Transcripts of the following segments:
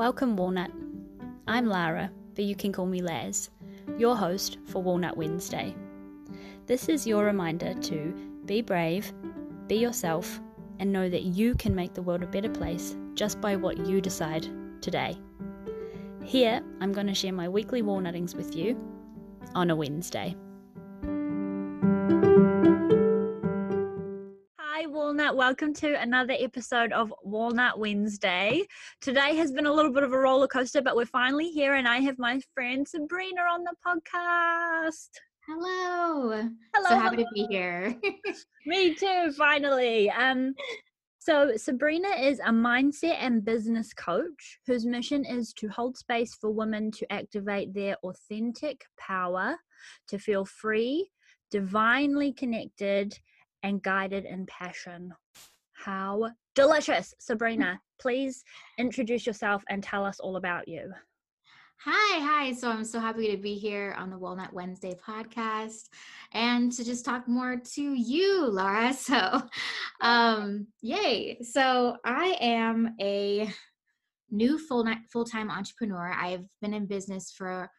Welcome, Walnut. I'm Lara, but you can call me Laz, your host for Walnut Wednesday. This is your reminder to be brave, be yourself, and know that you can make the world a better place just by what you decide today. Here, I'm going to share my weekly walnuttings with you on a Wednesday. Welcome to another episode of Walnut Wednesday. Today has been a little bit of a roller coaster, but we're finally here, and I have my friend Sabrina on the podcast. Hello. Hello. So happy to be here. Me too, finally. Um, so, Sabrina is a mindset and business coach whose mission is to hold space for women to activate their authentic power, to feel free, divinely connected, and guided in passion. How delicious. Sabrina, please introduce yourself and tell us all about you. Hi, hi. So I'm so happy to be here on the Walnut Wednesday podcast and to just talk more to you, Laura. So, um, yay. So I am a new full full-time entrepreneur. I've been in business for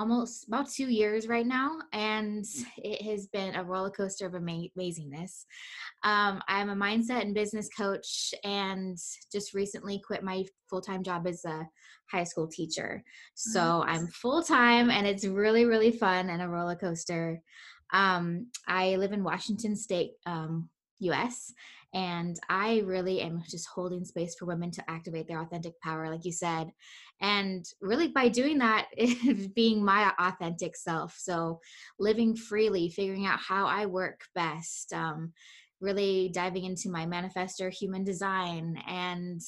almost about two years right now, and it has been a roller coaster of ama- amazingness. Um, I'm a mindset and business coach, and just recently quit my full time job as a high school teacher. So nice. I'm full time, and it's really, really fun and a roller coaster. Um, I live in Washington State, um, US, and I really am just holding space for women to activate their authentic power, like you said. And really, by doing that, being my authentic self. So, living freely, figuring out how I work best, um, really diving into my manifestor human design, and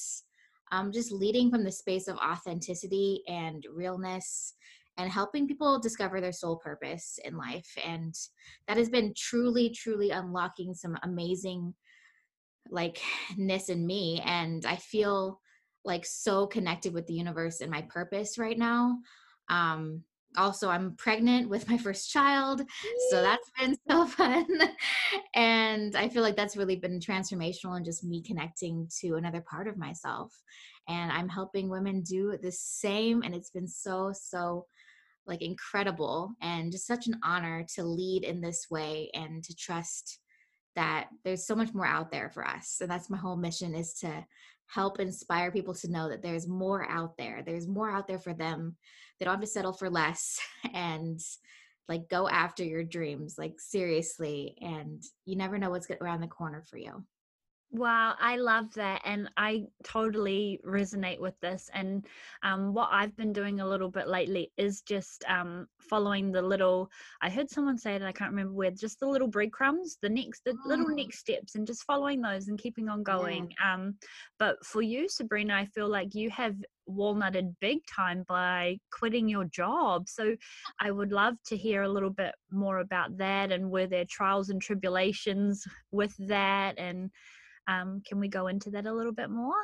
um, just leading from the space of authenticity and realness and helping people discover their soul purpose in life. And that has been truly, truly unlocking some amazing like ness in me and i feel like so connected with the universe and my purpose right now. Um also i'm pregnant with my first child so that's been so fun. And i feel like that's really been transformational and just me connecting to another part of myself. And i'm helping women do the same and it's been so so like incredible and just such an honor to lead in this way and to trust that there's so much more out there for us. And that's my whole mission is to help inspire people to know that there's more out there. There's more out there for them. They don't have to settle for less and like go after your dreams like seriously and you never know what's around the corner for you Wow, I love that. And I totally resonate with this. And um, what I've been doing a little bit lately is just um, following the little, I heard someone say it, I can't remember where, just the little breadcrumbs, the next, the little Oh, next steps, and just following those and keeping on yeah. going. Um, but for you, Sabrina, I feel like you have walnutted big time by quitting your job. So I would love to hear a little bit more about that and were there trials and tribulations with that and um, can we go into that a little bit more?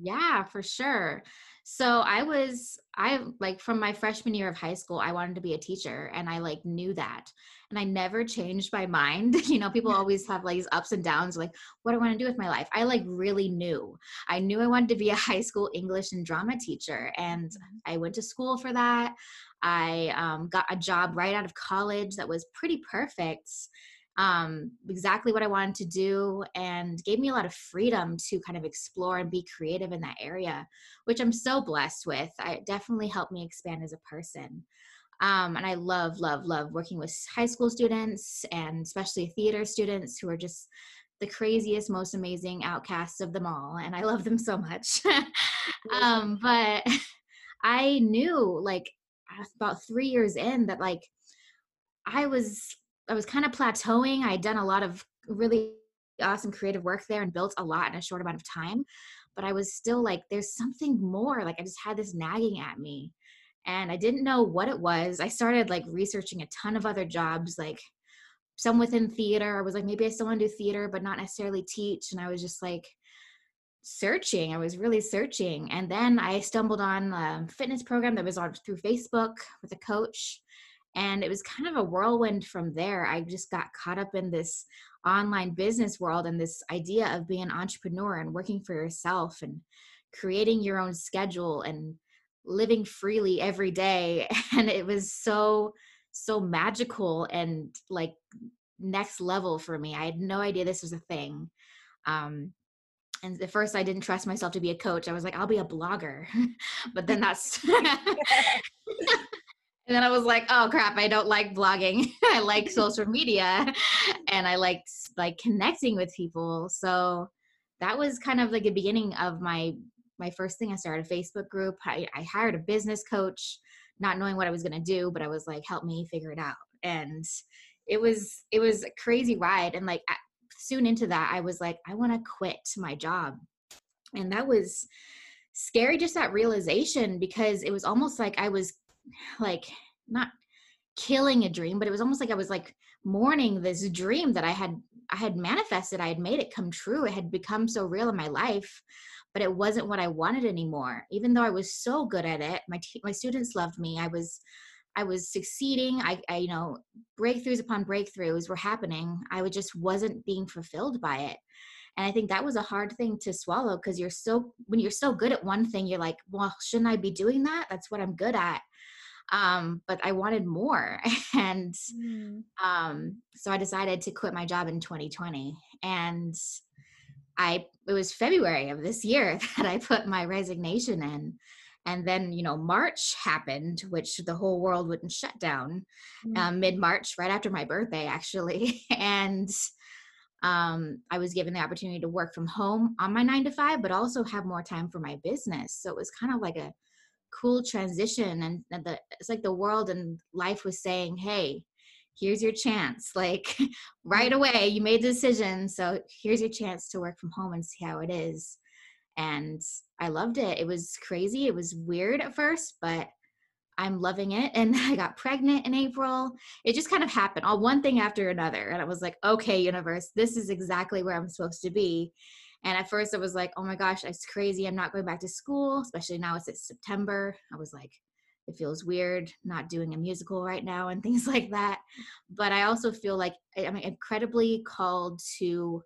Yeah, for sure. So I was I like from my freshman year of high school, I wanted to be a teacher and I like knew that. And I never changed my mind. You know, people always have like these ups and downs like what do I want to do with my life. I like really knew. I knew I wanted to be a high school English and drama teacher and Mm-hmm. I went to school for that. I um, got a job right out of college that was pretty perfect um, exactly what I wanted to do and gave me a lot of freedom to kind of explore and be creative in that area, which I'm so blessed with. It definitely helped me expand as a person. Um, and I love, love, love working with high school students and especially theater students who are just the craziest, most amazing outcasts of them all. And I love them so much. um, but I knew like about three years in that like I was I was kind of plateauing. I had done a lot of really awesome creative work there and built a lot in a short amount of time. But I was still like, there's something more. Like I just had this nagging at me. And I didn't know what it was. I started like researching a ton of other jobs, like some within theater. I was like, maybe I still want to do theater, but not necessarily teach. And I was just like searching. I was really searching. And then I stumbled on a fitness program that was on through Facebook with a coach and it was kind of a whirlwind from there. I just got caught up in this online business world and this idea of being an entrepreneur and working for yourself and creating your own schedule and living freely every day. And it was so so magical and like next level for me. I had no idea this was a thing. Um and at first i didn't trust myself to be a coach. I was like i'll be a blogger. But then that's and then i was like oh crap i don't like blogging i like social media and i like like connecting with people. So that was kind of like the beginning of my my first thing. I started a facebook group. I, I hired a business coach not knowing what i was going to do but i was like help me figure it out. And it was it was a crazy ride. And like soon into that i was like i want to quit my job. And that was scary just that realization because it was almost like i was like not killing a dream but it was almost like i was like mourning this dream that i had i had manifested i had made it come true it had become so real in my life but it wasn't what i wanted anymore even though i was so good at it my t- my students loved me i was I was succeeding. I, I, you know, breakthroughs upon breakthroughs were happening. I just wasn't being fulfilled by it. And I think that was a hard thing to swallow because you're so, when you're so good at one thing, you're like, well, shouldn't I be doing that? That's what I'm good at. Um, but I wanted more. and mm. um, so I decided to quit my job in 2020. And I, it was February of this year that I put my resignation in and then you know march happened which the whole world wouldn't shut down mm-hmm. um, mid-march right after my birthday actually and um, i was given the opportunity to work from home on my nine to five but also have more time for my business so it was kind of like a cool transition and, and the, it's like the world and life was saying hey here's your chance like right mm-hmm. away you made the decision so here's your chance to work from home and see how it is and I loved it. It was crazy. It was weird at first, but I'm loving it. And I got pregnant in April. It just kind of happened, all one thing after another. And I was like, okay, universe, this is exactly where I'm supposed to be. And at first, I was like, oh my gosh, it's crazy. I'm not going back to school, especially now it's September. I was like, it feels weird not doing a musical right now and things like that. But I also feel like I'm incredibly called to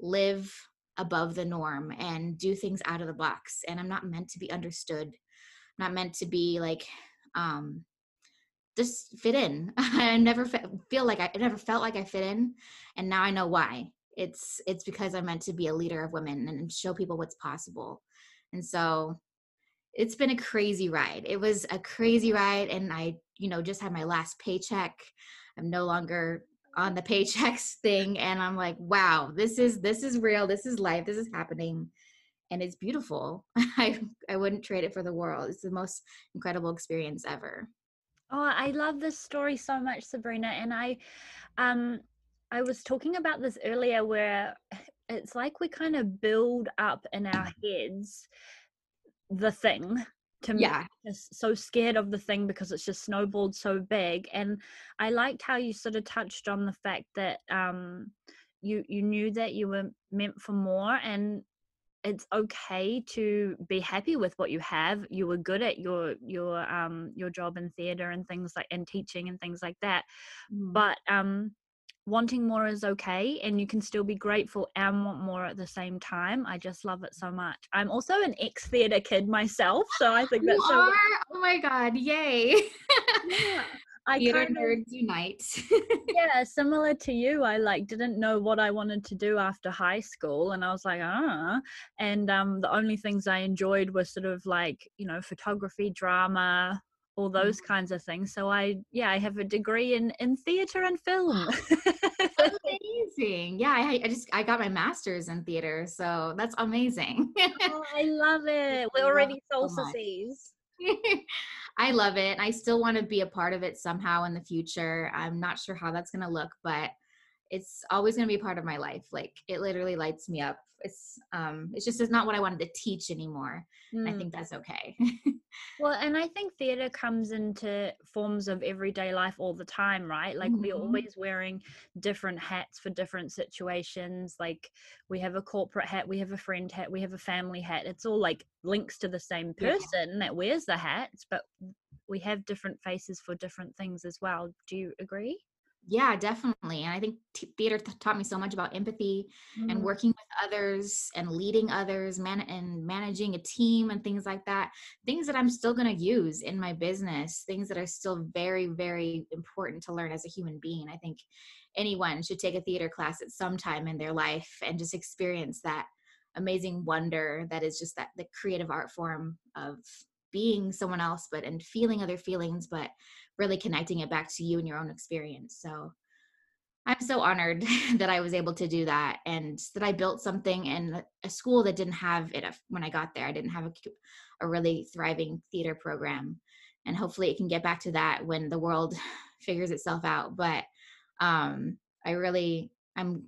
live above the norm and do things out of the box and i'm not meant to be understood I'm not meant to be like um just fit in i never fe- feel like I, I never felt like i fit in and now i know why it's it's because i'm meant to be a leader of women and show people what's possible. And so it's been a crazy ride. It was a crazy ride and i you know just had my last paycheck. I'm no longer on the paychecks thing and i'm like wow this is this is real. This is life. This is happening. And it's beautiful. I i wouldn't trade it for the world. It's the most incredible experience ever. Oh i love this story so much sabrina and i um i was talking about this earlier where it's like we kind of build up in our heads the thing to yeah. me so scared of the thing because it's just snowballed so big and i liked how you sort of touched on the fact that um you you knew that you were meant for more and it's okay to be happy with what you have you were good at your your um your job in theater and things like and teaching and things like that mm. but um wanting more is okay and you can still be grateful and want more at the same time i just love it so much i'm also an ex theater kid myself so i think that's you so are? oh my god yay yeah. I Theater kind of, nerds unite. yeah, similar to you. I like didn't know what I wanted to do after high school, and I was like, ah. And um, the only things I enjoyed were sort of like you know photography, drama, all those mm-hmm. kinds of things. So I, yeah, I have a degree in in theater and film. amazing. Yeah, I, I, just I got my master's in theater, so that's amazing. oh, I love it. We're already solstices. So I love it. I still want to be a part of it somehow in the future. I'm not sure how that's going to look, but it's always going to be part of my life. Like it literally lights me up it's um it's just it's not what i wanted to teach anymore mm. i think that's okay well and i think theater comes into forms of everyday life all the time right like mm-hmm. we're always wearing different hats for different situations like we have a corporate hat we have a friend hat we have a family hat it's all like links to the same person yeah. that wears the hats but we have different faces for different things as well do you agree yeah definitely and i think t- theater taught me so much about empathy mm-hmm. and working with others and leading others man and managing a team and things like that things that i'm still going to use in my business things that are still very very important to learn as a human being i think anyone should take a theater class at some time in their life and just experience that amazing wonder that is just that the creative art form of being someone else but and feeling other feelings but really connecting it back to you and your own experience. So i'm so honored that i was able to do that and that i built something in a school that didn't have it when i got there i didn't have a, a really thriving theater program. And hopefully it can get back to that when the world figures itself out. But um i really i'm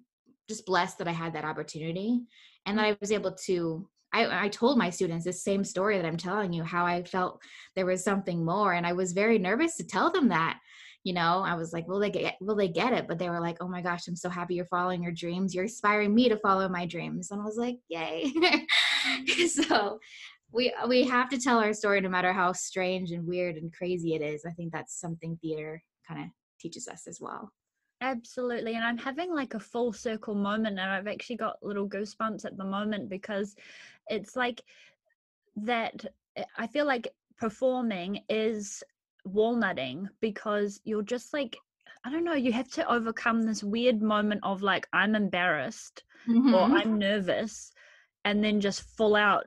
just blessed that i had that opportunity and that i was able to I, I told my students the same story that I'm telling you, how I felt there was something more. And I was very nervous to tell them that. You know, I was like, will they get will they get it? But they were like, oh my gosh, I'm so happy you're following your dreams. You're inspiring me to follow my dreams. And I was like, yay. so we we have to tell our story no matter how strange and weird and crazy it is. I think that's something theater kind of teaches us as well. Absolutely. And I'm having like a full circle moment, and I've actually got little goosebumps at the moment because it's like that. Eh, I feel like performing is walnutting because you're just like, I don't know, you have to overcome this weird moment of like, I'm embarrassed mm-hmm. or I'm nervous, and then just full out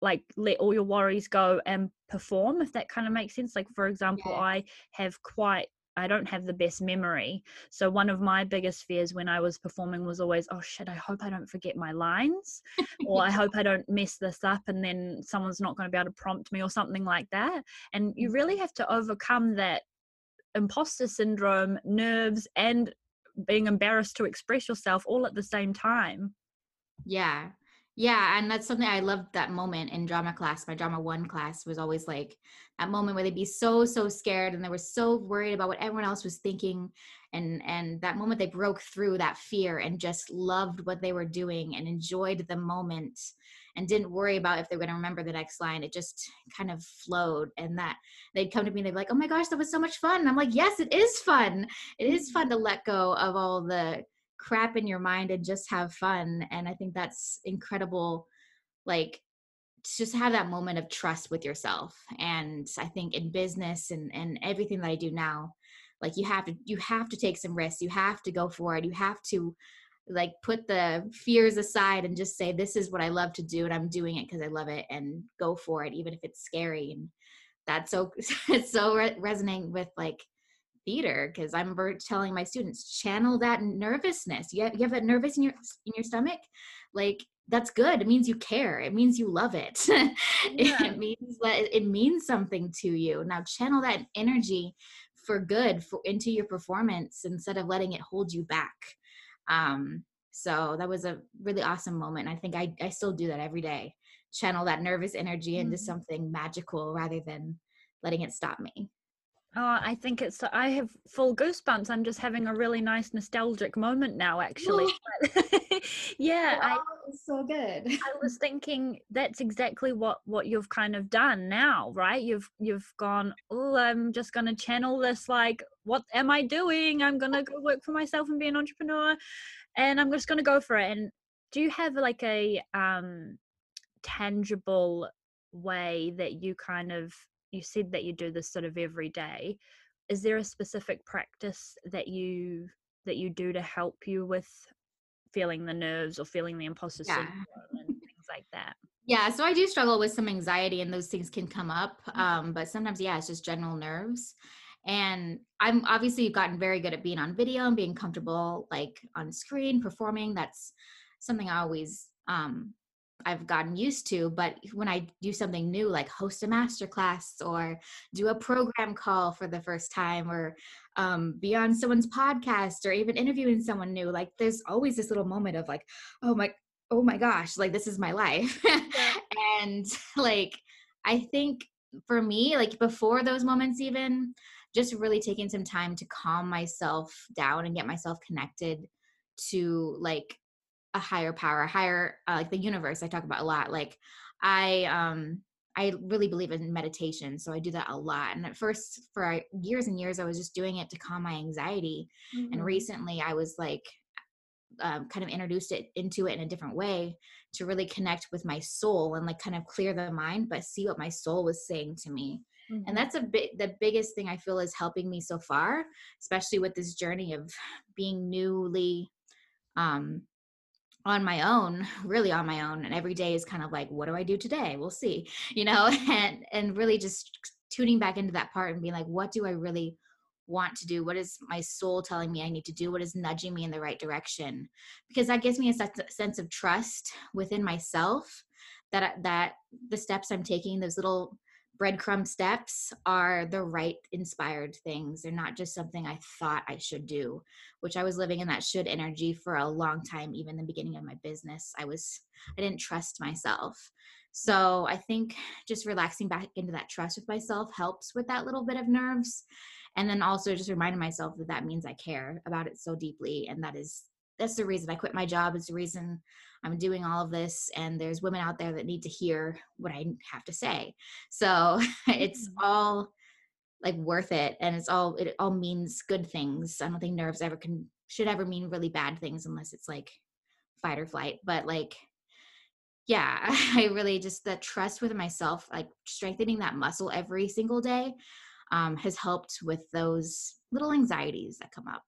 like let all your worries go and perform if that kind of makes sense like for example yeah. i have quite I don't have the best memory. So one of my biggest fears when I was performing was always, oh shit, I hope I don't forget my lines or I hope I don't mess this up and then someone's not going to be able to prompt me or something like that. And you really mm-hmm. have to overcome that imposter syndrome, nerves and being embarrassed to express yourself all at the same time. Yeah. Yeah, and that's something I loved that moment in drama class. My drama one class was always like that moment where they'd be so so scared and they were so worried about what everyone else was thinking and and that moment they broke through that fear and just loved what they were doing and enjoyed the moment and didn't worry about if they were going to remember the next line. It just kind of flowed and that they'd come to me and they'd be like, "Oh my gosh, that was so much fun." And I'm like, "Yes, it is fun. It is mm-hmm. fun to let go of all the crap in your mind and just have fun and i think that's incredible like just have that moment of trust with yourself and i think in business and and everything that i do now like you have to you have to take some risks you have to go for it you have to like put the fears aside and just say this is what i love to do and i'm doing it because i love it and go for it even if it's scary and that's so it's so re- resonating with like theater because I remember telling my students channel that nervousness. You have, you have that nervous in your in your stomach, like that's good. It means you care. It means you love it. Yeah. it means that it means something to you. Now channel that energy for good for into your performance instead of letting it hold you back. Um, so that was a really awesome moment. I think I, I still do that every day. Channel that nervous energy into mm-hmm. something magical rather than letting it stop me. Oh, I think it's. I have full goosebumps. I'm just having a really nice nostalgic moment now, actually. yeah, I, so good. I was thinking that's exactly what what you've kind of done now, right? You've you've gone. Oh, I'm just going to channel this. Like, what am I doing? I'm going to go work for myself and be an entrepreneur, and I'm just going to go for it. And do you have like a um tangible way that you kind of you said that you do this sort of every day is there a specific practice that you that you do to help you with feeling the nerves or feeling the imposter yeah. syndrome and things like that yeah so i do struggle with some anxiety and those things can come up mm-hmm. um, but sometimes yeah it's just general nerves and i'm obviously gotten very good at being on video and being comfortable like on screen performing that's something i always um, I've gotten used to. But when I do something new, like host a master class or do a program call for the first time or um, be on someone's podcast or even interviewing someone new, like there's always this little moment of like, oh my, oh my gosh, like this is my life. and like, I think for me, like before those moments, even just really taking some time to calm myself down and get myself connected to like a higher power, a higher uh, like the universe I talk about a lot. Like I um I really believe in meditation, so I do that a lot. And at first, for years and years, I was just doing it to calm my anxiety. Mm-hmm. And recently, I was like, um, kind of introduced it into it in a different way to really connect with my soul and like kind of clear the mind, but see what my soul was saying to me. Mm-hmm. And that's a bit the biggest thing I feel is helping me so far, especially with this journey of being newly um on my own really on my own and every day is kind of like what do i do today? We'll see you know and and really just tuning back into that part and being like what do i really want to do? What is my soul telling me i need to do? What is nudging me in the right direction? Because that gives me a sense of trust within myself that that the steps i'm taking those little breadcrumb steps are the right inspired things. They're not just something I thought I should do, which I was living in that should energy for a long time, even the beginning of my business. I was, I didn't trust myself. So I think just relaxing back into that trust with myself helps with that little bit of nerves. And then also just reminding myself that that means I care about it so deeply. And that is that's the reason I quit my job. It's the reason I'm doing all of this. And there's women out there that need to hear what I have to say. So it's mm-hmm. all like worth it. And it's all, it all means good things. I don't think nerves ever can, should ever mean really bad things unless it's like fight or flight. But like, yeah, I really just the trust with myself, like strengthening that muscle every single day um, has helped with those little anxieties that come up.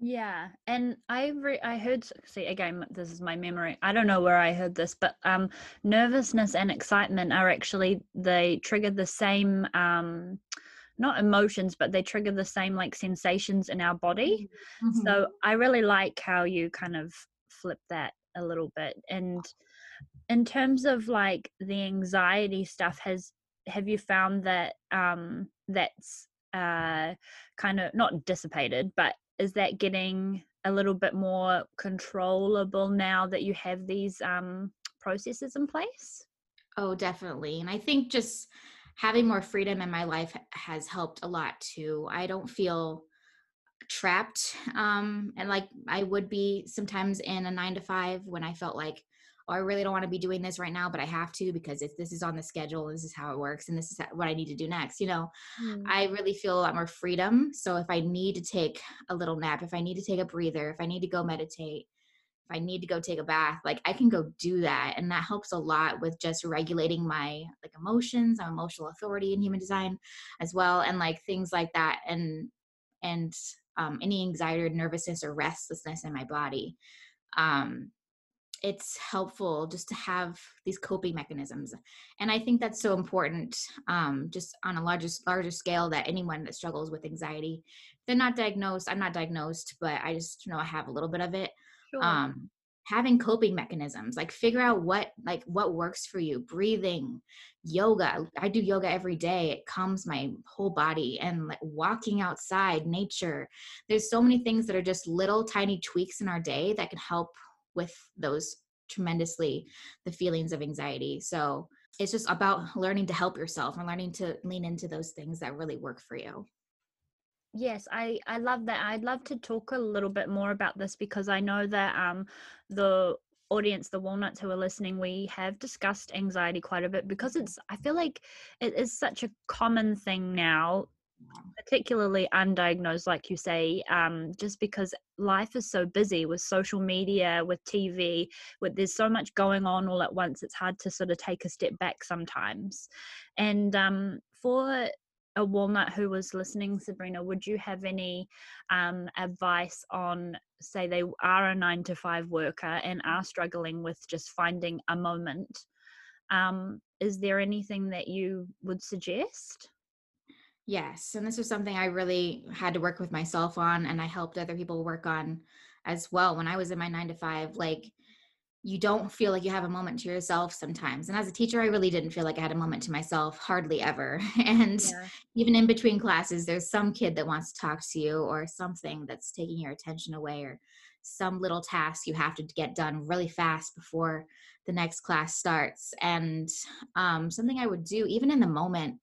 Yeah, and I re- I heard see again this is my memory. I don't know where I heard this, but um nervousness and excitement are actually they trigger the same um not emotions but they trigger the same like sensations in our body. Mm-hmm. So I really like how you kind of flip that a little bit and in terms of like the anxiety stuff has have you found that um that's uh kind of not dissipated but is that getting a little bit more controllable now that you have these um, processes in place? Oh, definitely. And I think just having more freedom in my life has helped a lot too. I don't feel trapped um and like I would be sometimes in a 9 to 5 when I felt like oh, I really don't want to be doing this right now, but I have to because if this is on the schedule, this is how it works, and this is what I need to do next. You know, mm. I really feel a lot more freedom. So if I need to take a little nap, if I need to take a breather, if I need to go meditate, if I need to go take a bath, like I can go do that. And that helps a lot with just regulating my like emotions, my emotional authority in human design as well. And like things like that. And, and, um, any anxiety or nervousness or restlessness in my body. Um, it's helpful just to have these coping mechanisms and i think that's so important um, just on a larger larger scale that anyone that struggles with anxiety they're not diagnosed i'm not diagnosed but i just know i have a little bit of it sure. um, having coping mechanisms like figure out what like what works for you breathing yoga i do yoga every day it calms my whole body and like walking outside nature there's so many things that are just little tiny tweaks in our day that can help with those tremendously the feelings of anxiety. So it's just about learning to help yourself and learning to lean into those things that really work for you. Yes, I I love that. I'd love to talk a little bit more about this because I know that um the audience the walnuts who are listening we have discussed anxiety quite a bit because it's i feel like it is such a common thing now particularly undiagnosed like you say um, just because life is so busy with social media with tv with there's so much going on all at once it's hard to sort of take a step back sometimes. And um, for a walnut who was listening sabrina would you have any um, advice on say they are a nine to five worker and are struggling with just finding a moment? Um, is there anything that you would suggest Yes. And this was something I really had to work with myself on, and I helped other people work on as well. When I was in my nine to five, like, you don't feel like you have a moment to yourself sometimes. And as a teacher, I really didn't feel like I had a moment to myself, hardly ever. And yeah. even in between classes, there's some kid that wants to talk to you, or something that's taking your attention away, or some little task you have to get done really fast before the next class starts. And um, something I would do, even in the moment,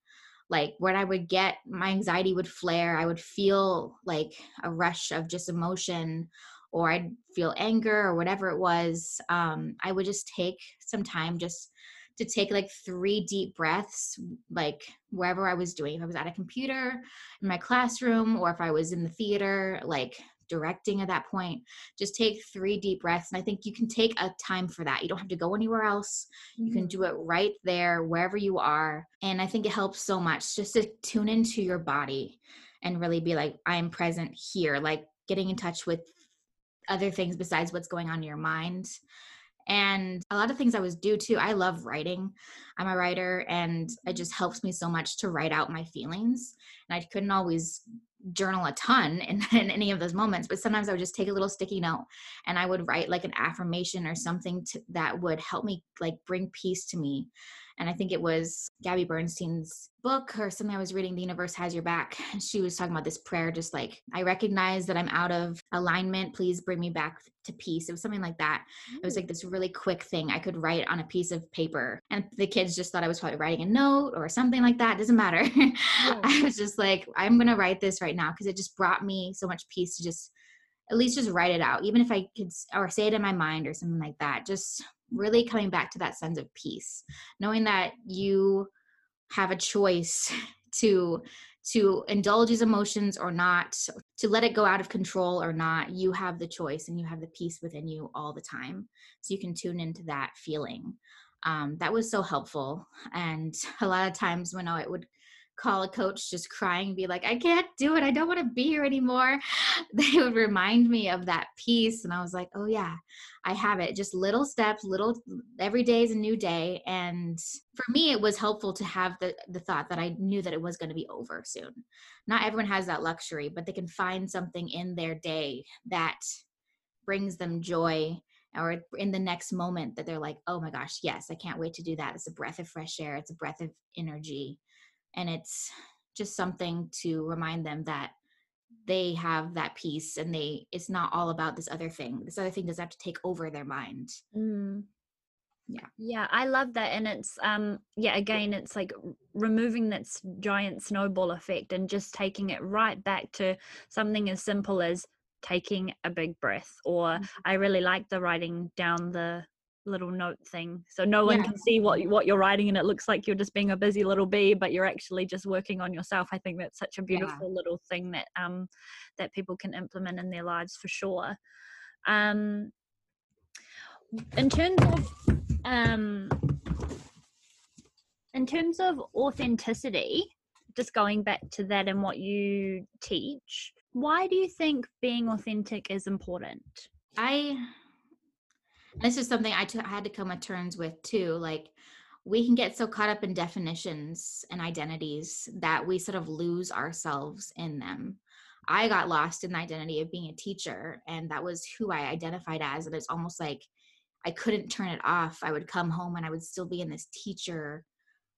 like when i would get my anxiety would flare i would feel like a rush of just emotion or i'd feel anger or whatever it was um, i would just take some time just to take like three deep breaths, like wherever I was doing. If I was at a computer in my classroom or if I was in the theater, like directing at that point, just take three deep breaths. And I think you can take a time for that. You don't have to go anywhere else. Mm-hmm. You can mm-hmm. do it right there, wherever you are. And I think it helps so much just to tune into your body and really be like, I am present here, like getting in touch with other things besides what's going on in your mind and a lot of things i was due to i love writing i'm a writer and it just helps me so much to write out my feelings and i couldn't always journal a ton in, in any of those moments but sometimes i would just take a little sticky note and i would write like an affirmation or something to, that would help me like bring peace to me and I think it was Gabby Bernstein's book or something I was reading, The Universe Has Your Back. She was talking about this prayer, just like, I recognize that I'm out of alignment. Please bring me back to peace. It was something like that. It was mm. like this really quick thing I could write on a piece of paper. And the kids just thought I was probably writing a note or something like that. It doesn't matter. Yeah. I was just like, I'm going to write this right now because it just brought me so much peace to just at least just write it out even if i could or say it in my mind or something like that just really coming back to that sense of peace knowing that you have a choice to to indulge these emotions or not to let it go out of control or not you have the choice and you have the peace within you all the time. So you can tune into that feeling. Um, that was so helpful and a lot of times when i would call a coach just crying be like i can't do it. I don't want to be here anymore. They would remind me of that peace and i was like oh yeah i have it. Just little steps little every day is a new day and for me it was helpful to have the the thought that i knew that it was going to be over soon. Not everyone has that luxury but they can find something in their day that brings them joy or in the next moment that they're like oh my gosh yes i can't wait to do that. It's a breath of fresh air. It's a breath of energy and it's just something to remind them that they have that peace and they it's not all about this other thing this other thing doesn't have to take over their mind mm. yeah yeah i love that and it's um yeah again it's like removing that giant snowball effect and just taking it right back to something as simple as taking a big breath or mm-hmm. i really like the writing down the little note thing so no one yeah. can see what what you're writing and it looks like you're just being a busy little bee but you're actually just working on yourself i think that's such a beautiful yeah. little thing that um that people can implement in their lives for sure um in terms of um in terms of authenticity just going back to that and what you teach why do you think being authentic is important i this is something I, t- I had to come to terms with too like we can get so caught up in definitions and identities that we sort of lose ourselves in them. I got lost in the identity of being a teacher and that was who i identified as and it's almost like i couldn't turn it off. I would come home and i would still be in this teacher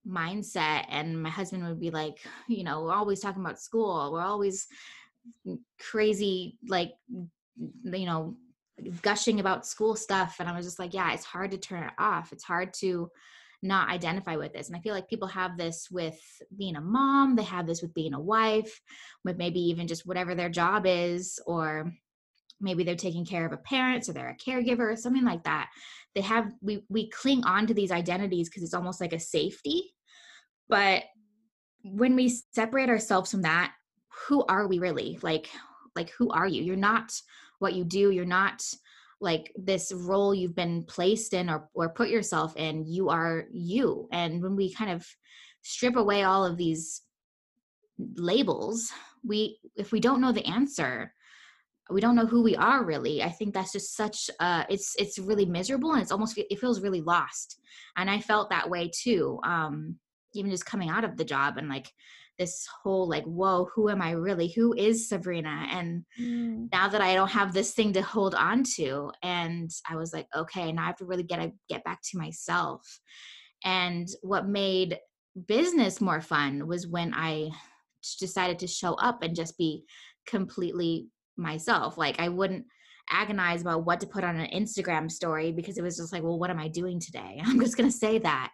mindset and my husband would be like you know we're always talking about school. We're always mm, crazy like you know gushing about school stuff and i was just like yeah it's hard to turn it off. It's hard to not identify with this. And i feel like people have this with being a mom they have this with being a wife with maybe even just whatever their job is or maybe they're taking care of a parent or they're a caregiver or something like that. They have we we cling on to these identities because it's almost like a safety. But when we separate ourselves from that who are we really? Like like who are you? You're not what you do you're not like this role you've been placed in or or put yourself in you are you. And when we kind of strip away all of these labels we if we don't know the answer we don't know who we are really i think that's just such uh it's it's really miserable and it's almost it feels really lost. And i felt that way too um even just coming out of the job and like this whole like whoa who am i really? Who is sabrina? And mm. now that i don't have this thing to hold on to and i was like okay now i have to really get a, get back to myself. And what made business more fun was when i decided to show up and just be completely myself. Like i wouldn't agonize about what to put on an Instagram story because it was just like, well, what am I doing today? I'm just going to say that.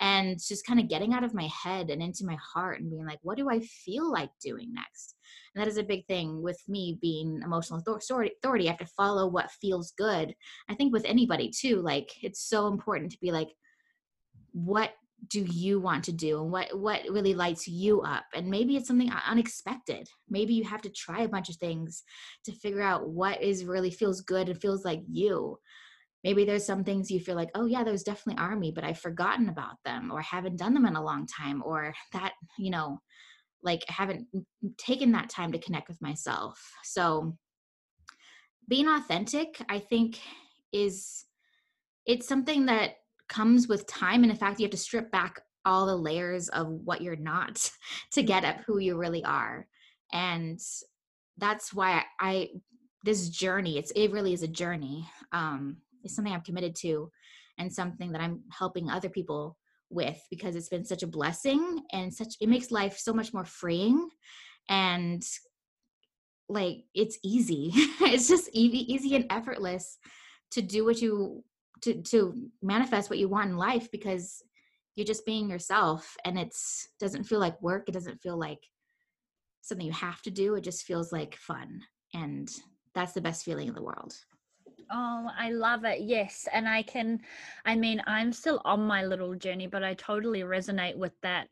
And just kind of getting out of my head and into my heart and being like, what do I feel like doing next? And that is a big thing with me being emotional authority. I have to follow what feels good. I think with anybody too, like it's so important to be like, what do you want to do and what what really lights you up? And maybe it's something unexpected. Maybe you have to try a bunch of things to figure out what is really feels good and feels like you. Maybe there's some things you feel like oh yeah those definitely are me but i've forgotten about them or haven't done them in a long time or that you know like haven't taken that time to connect with myself. So being authentic i think is it's something that comes with time and in fact you have to strip back all the layers of what you're not to get at who you really are. And that's why i this journey it's it really is a journey um it's something i'm committed to and something that i'm helping other people with because it's been such a blessing and such it makes life so much more freeing and like it's easy. It's just easy easy and effortless to do what you to to manifest what you want in life because you're just being yourself and it's doesn't feel like work it doesn't feel like something you have to do it just feels like fun and that's the best feeling in the world Oh, I love it. Yes. And I can, I mean, I'm still on my little journey, but I totally resonate with that.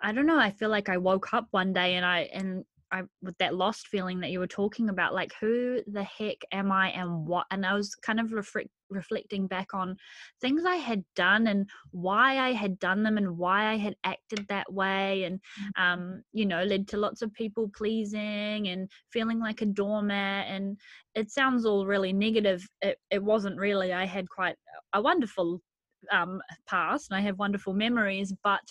I don't know. I feel like I woke up one day and I, and I with that lost feeling that you were talking about, like who the heck am I and what? And I was kind of reflect, reflecting back on things I had done and why I had done them and why I had acted that way, and mm-hmm. um, you know, led to lots of people pleasing and feeling like a doormat. And it sounds all really negative. It, it wasn't really. I had quite a wonderful um, past and I have wonderful memories, but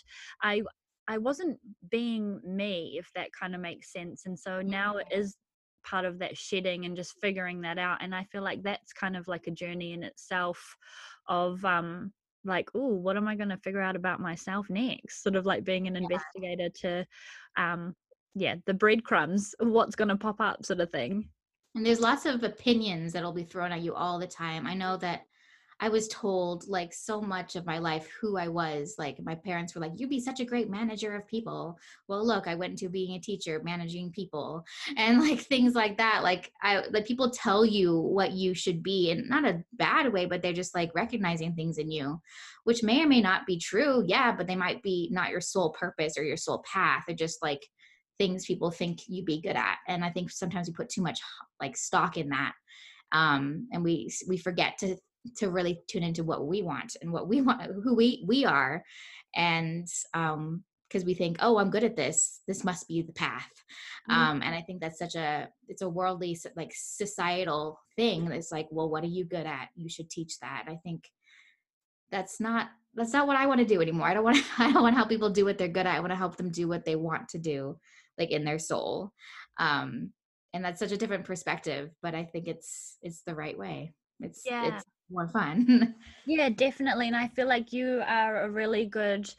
I I wasn't being me, if that kind of makes sense. And so now it is part of that shedding and just figuring that out. And I feel like that's kind of like a journey in itself of um like, oh, what am I going to figure out about myself next? Sort of like being an yeah. investigator to um yeah, the breadcrumbs, what's going to pop up sort of thing. And there's lots of opinions that'll be thrown at you all the time. I know that I was told like so much of my life who I was. Like my parents were like, "You'd be such a great manager of people." Well, look, I went into being a teacher, managing people, and like things like that. Like I like people tell you what you should be, and not a bad way, but they're just like recognizing things in you, which may or may not be true. Yeah, but they might be not your sole purpose or your sole path. They're just like things people think you'd be good at, and I think sometimes we put too much like stock in that um, and we we forget to to really tune into what we want and what we want who we we are. And um because we think oh i'm good at this. This must be the path. Mm-hmm. um and i think that's such a it's a worldly like societal thing it's like well what are you good at? You should teach that. I think that's not that's not what i want to do anymore. I don't want to i don't want to help people do what they're good at. I want to help them do what they want to do like in their soul. Um and that's such a different perspective but i think it's it's the right way. It's yeah. it's more fun. yeah, definitely. And I feel like you are a really good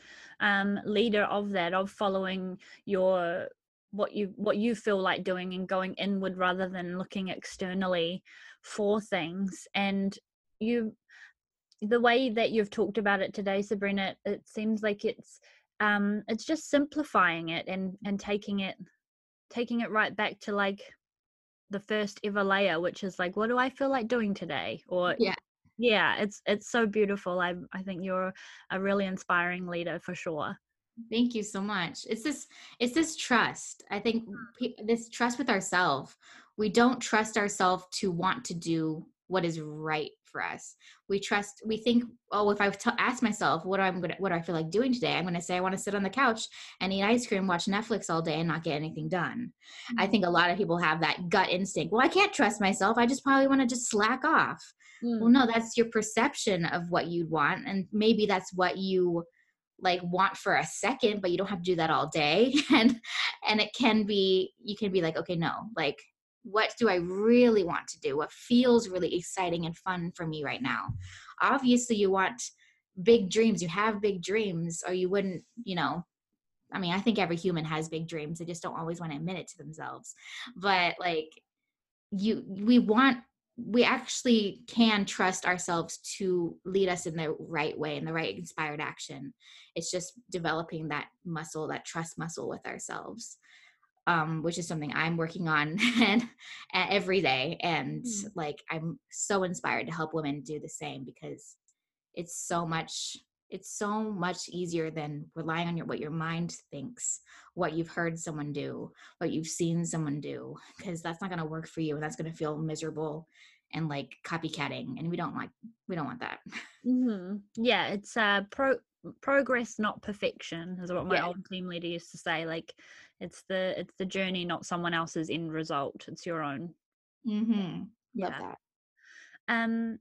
um, leader of that, of following your what you what you feel like doing and going inward rather than looking externally for things. And you the way that you've talked about it today, Sabrina, it seems like it's um it's just simplifying it and and taking it taking it right back to like the first ever layer which is like what do i feel like doing today or yeah yeah it's it's so beautiful i i think you're a really inspiring leader for sure. Thank you so much. It's this it's this trust i think this trust with ourselves we don't trust ourselves to want to do what is right for us. We trust we think oh if i t- ask myself what i'm gonna what do i feel like doing today i'm gonna say i want to sit on the couch and eat ice cream watch netflix all day and not get anything done. Mm-hmm. i think a lot of people have that gut instinct well i can't trust myself i just probably want to just slack off mm. well no that's your perception of what you'd want and maybe that's what you like want for a second but you don't have to do that all day and and it can be you can be like okay no like what do I really want to do? What feels really exciting and fun for me right now? Obviously, you want big dreams. You have big dreams, or you wouldn't, you know. I mean, I think every human has big dreams. They just don't always want to admit it to themselves. But like, you, we want, we actually can trust ourselves to lead us in the right way, in the right inspired action. It's just developing that muscle, that trust muscle with ourselves um, which is something I'm working on and every day. And mm. like I'm so inspired to help women do the same because it's so much it's so much easier than relying on your what your mind thinks what you've heard someone do what you've seen someone do because that's not going to work for you and that's going to feel miserable and like copycatting and we don't like we don't want that mm-hmm. yeah it's uh pro progress not perfection is what my Yeah. old team leader used to say like it's the it's the journey not someone else's end result it's your own mm-hmm. love that um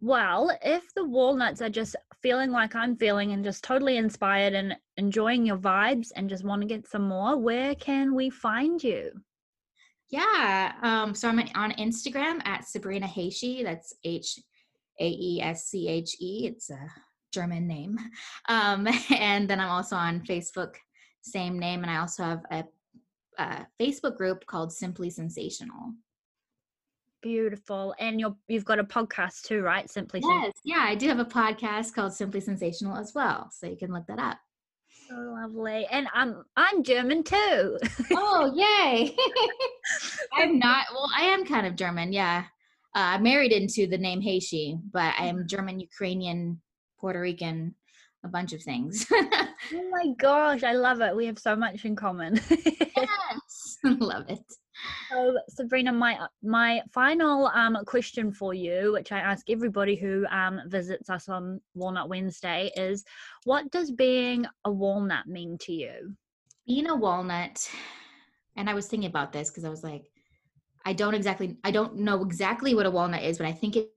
well if the walnuts are just feeling like i'm feeling and just totally inspired and enjoying your vibes and just want to get some more where can we find you Yeah. Um, so I'm on Instagram at Sabrina Haesche. That's H A E S C H E. It's a German name. Um, and then I'm also on Facebook, same name. And I also have a, a Facebook group called Simply Sensational. Beautiful and you're you've got a podcast too right simply Yes. Yeah. I do have a podcast called Simply Sensational as well. So you can look that up. so lovely and i'm i'm german too Oh, yay. I'm not, well, I am kind of German. Yeah. Uh, I married into the name Haesche, but I am German, Ukrainian, Puerto Rican, a bunch of things. Oh my gosh, I love it. We have so much in common. yes. Love it. So, Sabrina, my my final um question for you, which I ask everybody who um visits us on Walnut Wednesday, is what does being a walnut mean to you? Being a walnut, and I was thinking about this because I was like, I don't exactly, I don't know exactly what a walnut is, but I think it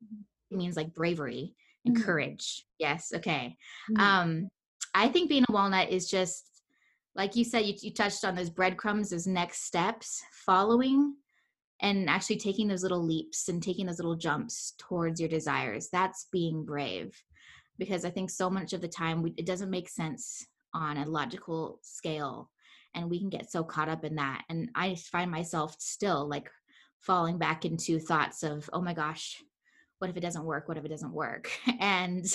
means like bravery and Mhm. courage. Yes. Okay. Mhm. Um, I think being a walnut is just like you said, you, you touched on those breadcrumbs, those next steps, following and actually taking those little leaps and taking those little jumps towards your desires. That's being brave. Because I think so much of the time we, it doesn't make sense on a logical scale. And we can get so caught up in that. And I find myself still like falling back into thoughts of, oh my gosh, what if it doesn't work? What if it doesn't work? And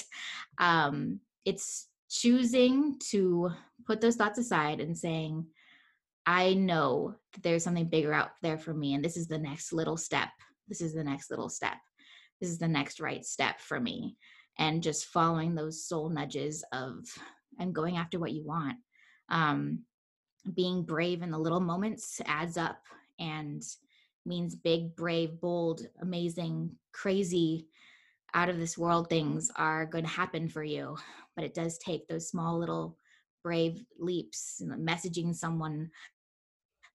um, it's choosing to put those thoughts aside and saying, I know that there's something bigger out there for me, and this is the next little step. This is the next little step. This is the next right step for me. And just following those soul nudges of and going after what you want. Um, being brave in the little moments adds up and means big, brave, bold, amazing, crazy, out of this world things are going to happen for you. But it does take those small little brave leaps, messaging someone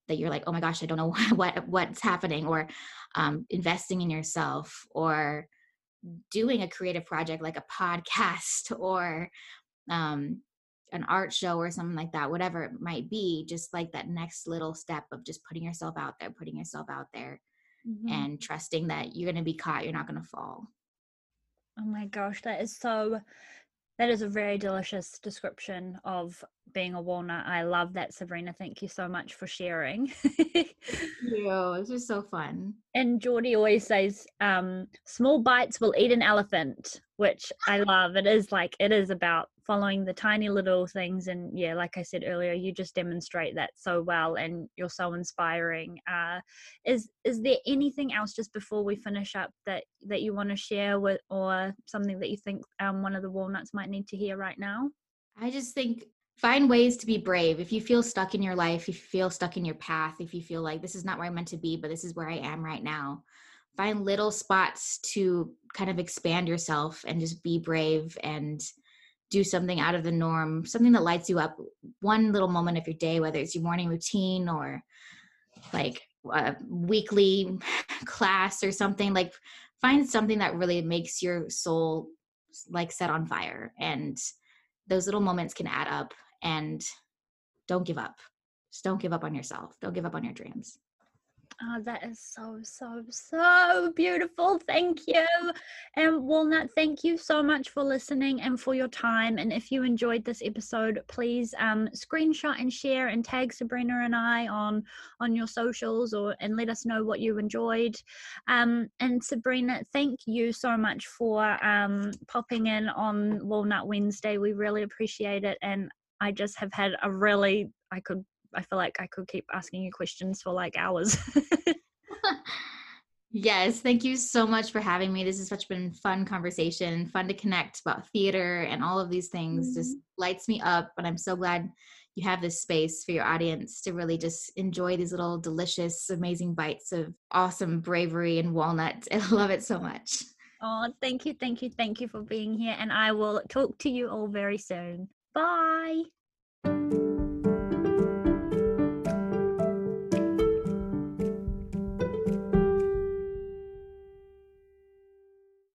that you're like, oh my gosh, I don't know what what's happening, or um, investing in yourself, or doing a creative project like a podcast or um, an art show or something like that, whatever it might be, just like that next little step of just putting yourself out there, putting yourself out there, Mhm. and trusting that you're going to be caught, you're not going to fall. Oh my gosh, that is so that is a very delicious description of being a walnut. I love that, Sabrina. Thank you so much for sharing. You, this was so fun. and Geordie always says, um, small bites will eat an elephant, which I love. It is like it is about following the tiny little things. And yeah, like I said earlier, you just demonstrate that so well and you're so inspiring. Uh is is there anything else just before we finish up that that you want to share with or something that you think um one of the walnuts might need to hear right now? I just think find ways to be brave. If you feel stuck in your life, if you feel stuck in your path, if you feel like this is not where I'm meant to be, but this is where I am right now, find little spots to kind of expand yourself and just be brave and do something out of the norm, something that lights you up. One little moment of your day, whether it's your morning routine or like a weekly class or something, like find something that really makes your soul like set on fire and those little moments can add up and don't give up just don't give up on yourself don't give up on your dreams Oh, that is so, so, so beautiful. Thank you. And Walnut, thank you so much for listening and for your time. And if you enjoyed this episode, please um, screenshot and share and tag Sabrina and I on on your socials or and let us know what you enjoyed. Um, and Sabrina, thank you so much for um, popping in on Walnut Wednesday. We really appreciate it. And I just have had a really, I could I feel like I could keep asking you questions for like hours. Yes, thank you so much for having me. This has such been fun conversation, fun to connect about theater and all of these things. Mm-hmm. Just lights me up, but I'm so glad you have this space for your audience to really just enjoy these little delicious, amazing bites of awesome bravery and walnuts. I love it so much. Oh, thank you, thank you, thank you for being here. And I will talk to you all very soon. Bye.